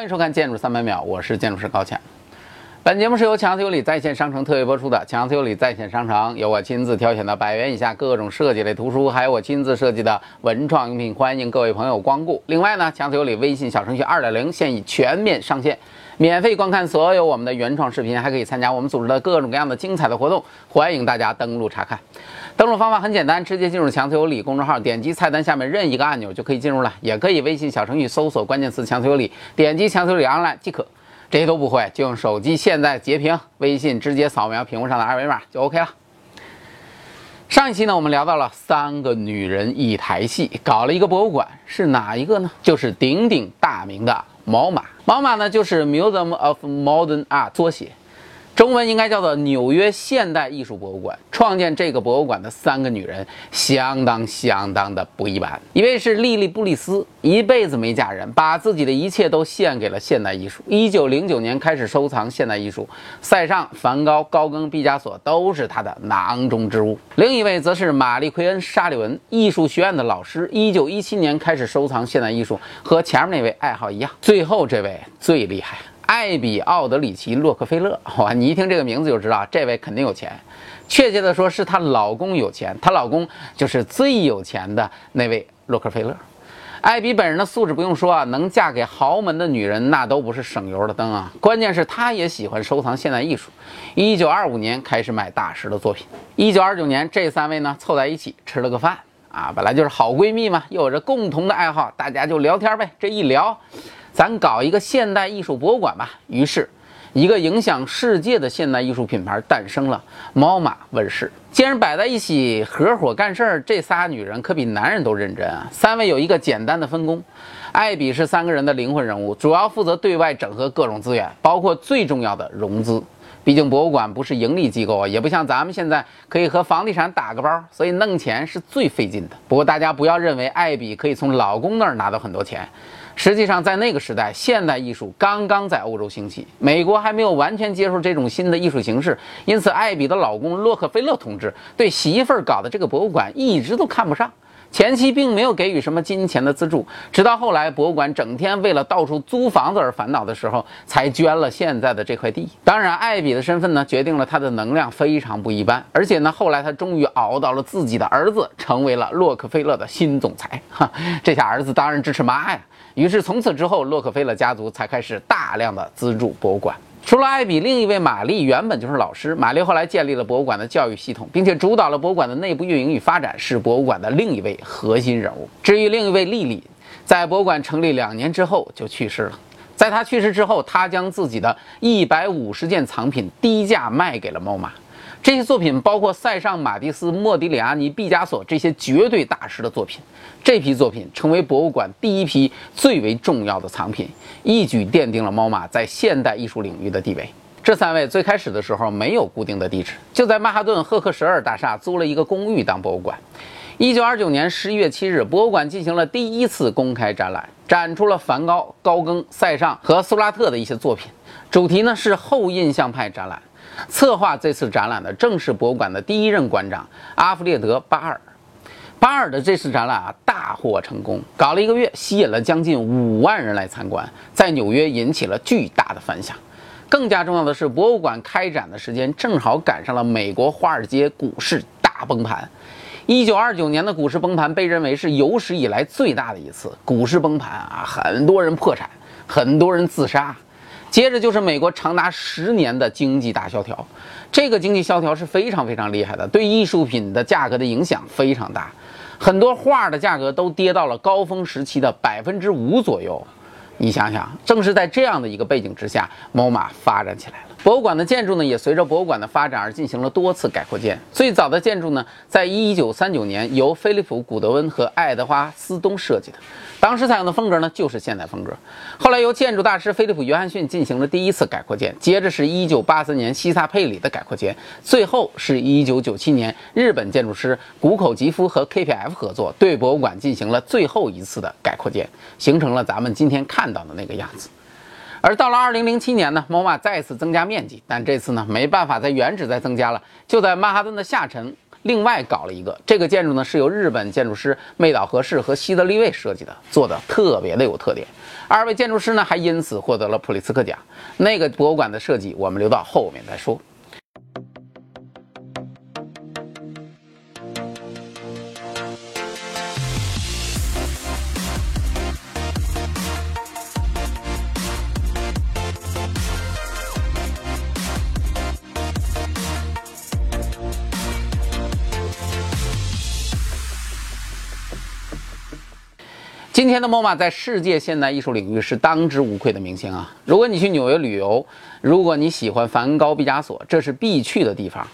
欢迎收看《建筑三百秒》，我是建筑师高强。本节目是由强子有理在线商城特约播出的。强子有理在线商城有我亲自挑选的百元以下各种设计类图书，还有我亲自设计的文创用品，欢迎各位朋友光顾。另外呢，强子有理微信小程序二点零现已全面上线，免费观看所有我们的原创视频，还可以参加我们组织的各种各样的精彩的活动，欢迎大家登录查看。登录方法很简单，直接进入强子有理公众号，点击菜单下面任意一个按钮就可以进入了，也可以微信小程序搜索关键词“强子有理”，点击“强子有理 online” 即可。这些都不会，就用手机现在截屏，微信直接扫描屏幕上的二维码就 OK 了。上一期呢，我们聊到了三个女人一台戏，搞了一个博物馆，是哪一个呢？就是鼎鼎大名的毛马。毛马呢，就是 Museum of Modern Art 缩写。中文应该叫做纽约现代艺术博物馆。创建这个博物馆的三个女人，相当相当的不一般。一位是莉莉布丽斯，一辈子没嫁人，把自己的一切都献给了现代艺术。一九零九年开始收藏现代艺术，塞尚、梵高、高更、毕加索都是她的囊中之物。另一位则是玛丽奎恩沙利文，艺术学院的老师，一九一七年开始收藏现代艺术，和前面那位爱好一样。最后这位最厉害。艾比奥德里奇洛克菲勒，哇，你一听这个名字就知道这位肯定有钱。确切的说，是她老公有钱，她老公就是最有钱的那位洛克菲勒。艾比本人的素质不用说啊，能嫁给豪门的女人那都不是省油的灯啊。关键是她也喜欢收藏现代艺术。一九二五年开始买大师的作品。一九二九年，这三位呢凑在一起吃了个饭啊，本来就是好闺蜜嘛，又有着共同的爱好，大家就聊天呗。这一聊。咱搞一个现代艺术博物馆吧。于是，一个影响世界的现代艺术品牌诞生了——猫马问世。既然摆在一起合伙干事儿，这仨女人可比男人都认真啊。三位有一个简单的分工：艾比是三个人的灵魂人物，主要负责对外整合各种资源，包括最重要的融资。毕竟博物馆不是盈利机构啊，也不像咱们现在可以和房地产打个包，所以弄钱是最费劲的。不过大家不要认为艾比可以从老公那儿拿到很多钱。实际上，在那个时代，现代艺术刚刚在欧洲兴起，美国还没有完全接受这种新的艺术形式，因此，艾比的老公洛克菲勒同志对媳妇儿搞的这个博物馆一直都看不上。前期并没有给予什么金钱的资助，直到后来博物馆整天为了到处租房子而烦恼的时候，才捐了现在的这块地。当然，艾比的身份呢，决定了他的能量非常不一般。而且呢，后来他终于熬到了自己的儿子成为了洛克菲勒的新总裁。哈，这下儿子当然支持妈呀。于是从此之后，洛克菲勒家族才开始大量的资助博物馆。除了艾比，另一位玛丽原本就是老师。玛丽后来建立了博物馆的教育系统，并且主导了博物馆的内部运营与发展，是博物馆的另一位核心人物。至于另一位莉莉，在博物馆成立两年之后就去世了。在她去世之后，她将自己的一百五十件藏品低价卖给了猫马。这些作品包括塞尚、马蒂斯、莫迪里亚尼、毕加索这些绝对大师的作品。这批作品成为博物馆第一批最为重要的藏品，一举奠定了猫马在现代艺术领域的地位。这三位最开始的时候没有固定的地址，就在曼哈顿赫克什尔大厦租了一个公寓当博物馆。一九二九年十一月七日，博物馆进行了第一次公开展览，展出了梵高、高更、塞尚和苏拉特的一些作品，主题呢是后印象派展览。策划这次展览的正是博物馆的第一任馆长阿弗列德·巴尔。巴尔的这次展览啊大获成功，搞了一个月，吸引了将近五万人来参观，在纽约引起了巨大的反响。更加重要的是，博物馆开展的时间正好赶上了美国华尔街股市大崩盘。一九二九年的股市崩盘被认为是有史以来最大的一次股市崩盘啊，很多人破产，很多人自杀。接着就是美国长达十年的经济大萧条，这个经济萧条是非常非常厉害的，对艺术品的价格的影响非常大，很多画的价格都跌到了高峰时期的百分之五左右。你想想，正是在这样的一个背景之下，猫马发展起来了。博物馆的建筑呢，也随着博物馆的发展而进行了多次改扩建。最早的建筑呢，在一九三九年由菲利普·古德温和爱德华斯东设计的，当时采用的风格呢，就是现代风格。后来由建筑大师菲利普·约翰逊进行了第一次改扩建，接着是一九八三年西萨佩里的改扩建，最后是一九九七年日本建筑师谷口吉夫和 KPF 合作，对博物馆进行了最后一次的改扩建，形成了咱们今天看到的那个样子。而到了二零零七年呢，MoMA 再次增加面积，但这次呢没办法在原址再增加了，就在曼哈顿的下沉另外搞了一个。这个建筑呢是由日本建筑师妹岛和世和西德利卫设计的，做的特别的有特点。二位建筑师呢还因此获得了普利兹克奖。那个博物馆的设计我们留到后面再说。今天的 MoMA 在世界现代艺术领域是当之无愧的明星啊！如果你去纽约旅游，如果你喜欢梵高、毕加索，这是必去的地方。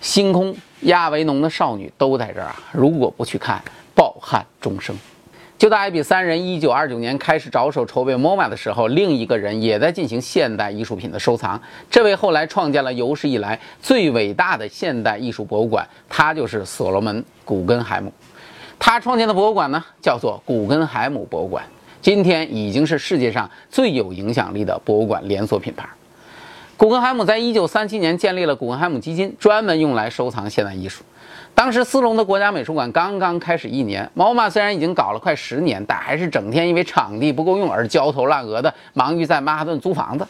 星空、亚维农的少女都在这儿啊！如果不去看，抱憾终生。就在艾比三人一九二九年开始着手筹备 MoMA 的时候，另一个人也在进行现代艺术品的收藏。这位后来创建了有史以来最伟大的现代艺术博物馆，他就是所罗门·古根海姆。他创建的博物馆呢，叫做古根海姆博物馆，今天已经是世界上最有影响力的博物馆连锁品牌。古根海姆在一九三七年建立了古根海姆基金，专门用来收藏现代艺术。当时斯隆的国家美术馆刚刚开始一年，毛马虽然已经搞了快十年，但还是整天因为场地不够用而焦头烂额的忙于在曼哈顿租房子。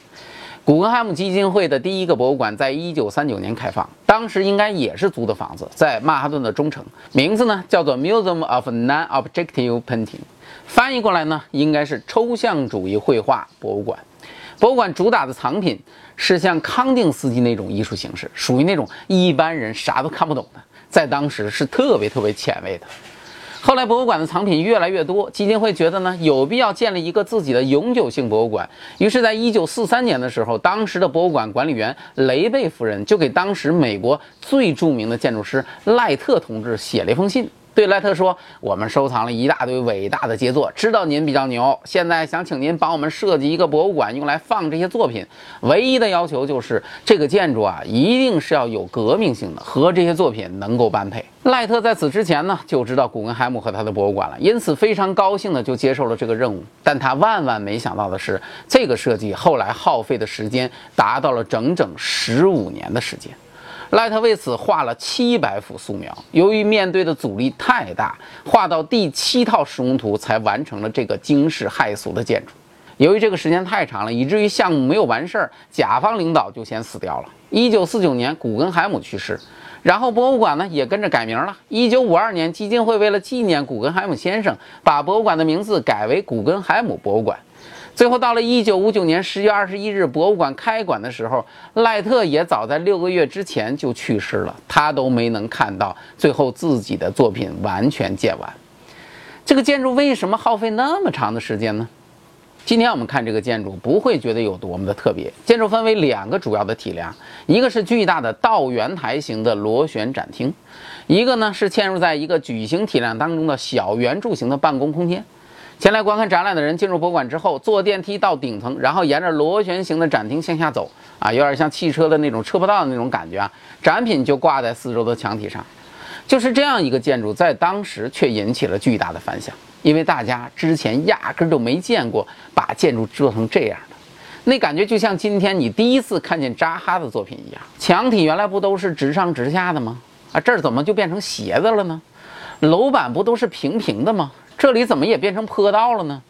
古根海姆基金会的第一个博物馆在一九三九年开放，当时应该也是租的房子，在曼哈顿的中城，名字呢叫做 Museum of Non-Objective Painting，翻译过来呢应该是抽象主义绘画博物馆。博物馆主打的藏品是像康定斯基那种艺术形式，属于那种一般人啥都看不懂的，在当时是特别特别前卫的。后来博物馆的藏品越来越多，基金会觉得呢有必要建立一个自己的永久性博物馆。于是，在一九四三年的时候，当时的博物馆管理员雷贝夫人就给当时美国最著名的建筑师赖特同志写了一封信。对赖特说：“我们收藏了一大堆伟大的杰作，知道您比较牛，现在想请您帮我们设计一个博物馆，用来放这些作品。唯一的要求就是这个建筑啊，一定是要有革命性的，和这些作品能够般配。”赖特在此之前呢，就知道古根海姆和他的博物馆了，因此非常高兴的就接受了这个任务。但他万万没想到的是，这个设计后来耗费的时间达到了整整十五年的时间。赖特为此画了七百幅素描，由于面对的阻力太大，画到第七套施工图才完成了这个惊世骇俗的建筑。由于这个时间太长了，以至于项目没有完事儿，甲方领导就先死掉了。一九四九年，古根海姆去世，然后博物馆呢也跟着改名了。一九五二年，基金会为了纪念古根海姆先生，把博物馆的名字改为古根海姆博物馆。最后到了一九五九年十月二十一日，博物馆开馆的时候，赖特也早在六个月之前就去世了，他都没能看到最后自己的作品完全建完。这个建筑为什么耗费那么长的时间呢？今天我们看这个建筑，不会觉得有多么的特别。建筑分为两个主要的体量，一个是巨大的倒圆台形的螺旋展厅，一个呢是嵌入在一个矩形体量当中的小圆柱形的办公空间。前来观看展览的人进入博物馆之后，坐电梯到顶层，然后沿着螺旋形的展厅向下走，啊，有点像汽车的那种车坡道的那种感觉啊。展品就挂在四周的墙体上，就是这样一个建筑，在当时却引起了巨大的反响，因为大家之前压根就没见过把建筑做成这样的，那感觉就像今天你第一次看见扎哈的作品一样。墙体原来不都是直上直下的吗？啊，这儿怎么就变成斜的了呢？楼板不都是平平的吗？这里怎么也变成坡道了呢？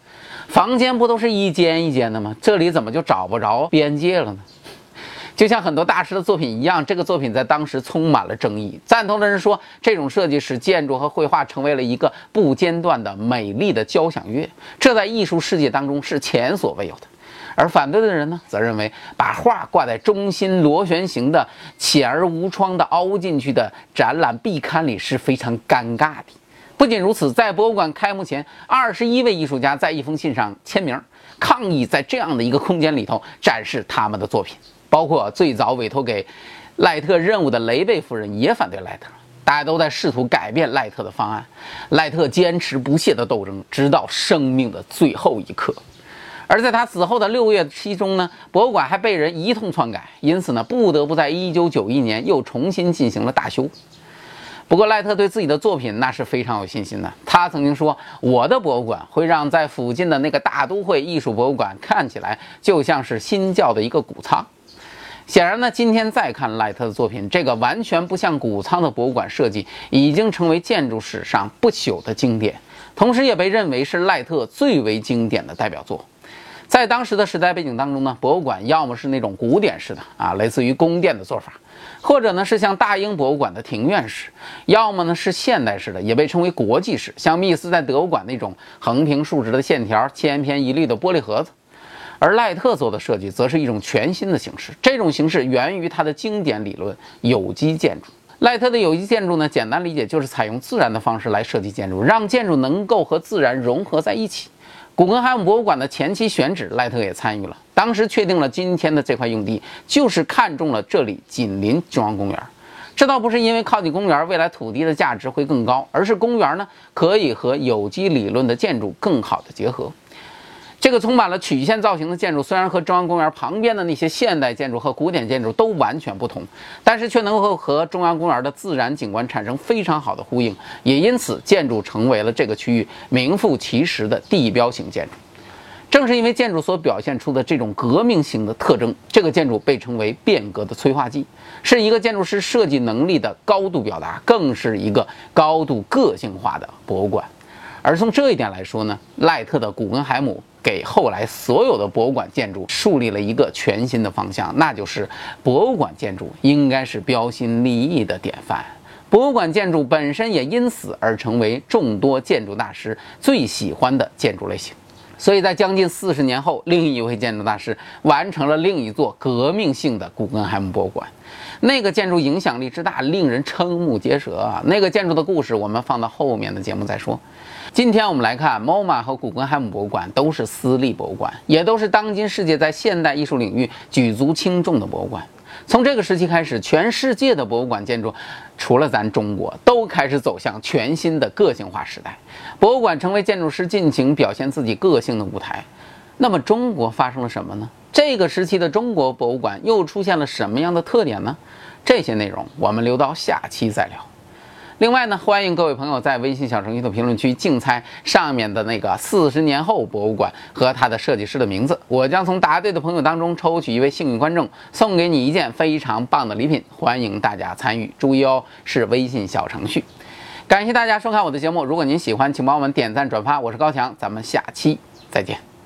房间不都是一间一间的吗？这里怎么就找不着边界了呢？就像很多大师的作品一样，这个作品在当时充满了争议。赞同的人说，这种设计使建筑和绘画成为了一个不间断的美丽的交响乐，这在艺术世界当中是前所未有的。而反对的人呢，则认为把画挂在中心螺旋形的浅而无窗的凹进去的展览壁龛里是非常尴尬的。不仅如此，在博物馆开幕前，二十一位艺术家在一封信上签名，抗议在这样的一个空间里头展示他们的作品。包括最早委托给赖特任务的雷贝夫人也反对赖特。大家都在试图改变赖特的方案。赖特坚持不懈的斗争，直到生命的最后一刻。而在他死后的六月期中呢，博物馆还被人一通篡改，因此呢，不得不在一九九一年又重新进行了大修。不过，赖特对自己的作品那是非常有信心的。他曾经说：“我的博物馆会让在附近的那个大都会艺术博物馆看起来就像是新教的一个谷仓。”显然呢，今天再看赖特的作品，这个完全不像谷仓的博物馆设计，已经成为建筑史上不朽的经典，同时也被认为是赖特最为经典的代表作。在当时的时代背景当中呢，博物馆要么是那种古典式的啊，类似于宫殿的做法，或者呢是像大英博物馆的庭院式，要么呢是现代式的，也被称为国际式，像密斯在德国馆那种横平竖直的线条、千篇一律的玻璃盒子。而赖特做的设计则是一种全新的形式，这种形式源于他的经典理论——有机建筑。赖特的有机建筑呢，简单理解就是采用自然的方式来设计建筑，让建筑能够和自然融合在一起。古根海姆博物馆的前期选址，赖特也参与了。当时确定了今天的这块用地，就是看中了这里紧邻中央公园。这倒不是因为靠近公园，未来土地的价值会更高，而是公园呢可以和有机理论的建筑更好的结合。这个充满了曲线造型的建筑，虽然和中央公园旁边的那些现代建筑和古典建筑都完全不同，但是却能够和中央公园的自然景观产生非常好的呼应，也因此建筑成为了这个区域名副其实的地标型建筑。正是因为建筑所表现出的这种革命性的特征，这个建筑被称为变革的催化剂，是一个建筑师设计能力的高度表达，更是一个高度个性化的博物馆。而从这一点来说呢，赖特的古根海姆。给后来所有的博物馆建筑树立了一个全新的方向，那就是博物馆建筑应该是标新立异的典范。博物馆建筑本身也因此而成为众多建筑大师最喜欢的建筑类型。所以在将近四十年后，另一位建筑大师完成了另一座革命性的古根海姆博物馆。那个建筑影响力之大，令人瞠目结舌啊！那个建筑的故事，我们放到后面的节目再说。今天我们来看，MoMA 和古根海姆博物馆都是私立博物馆，也都是当今世界在现代艺术领域举足轻重的博物馆。从这个时期开始，全世界的博物馆建筑，除了咱中国，都开始走向全新的个性化时代。博物馆成为建筑师尽情表现自己个性的舞台。那么，中国发生了什么呢？这个时期的中国博物馆又出现了什么样的特点呢？这些内容我们留到下期再聊。另外呢，欢迎各位朋友在微信小程序的评论区竞猜上面的那个四十年后博物馆和它的设计师的名字，我将从答对的朋友当中抽取一位幸运观众，送给你一件非常棒的礼品。欢迎大家参与，注意哦，是微信小程序。感谢大家收看我的节目，如果您喜欢，请帮我们点赞转发。我是高强，咱们下期再见。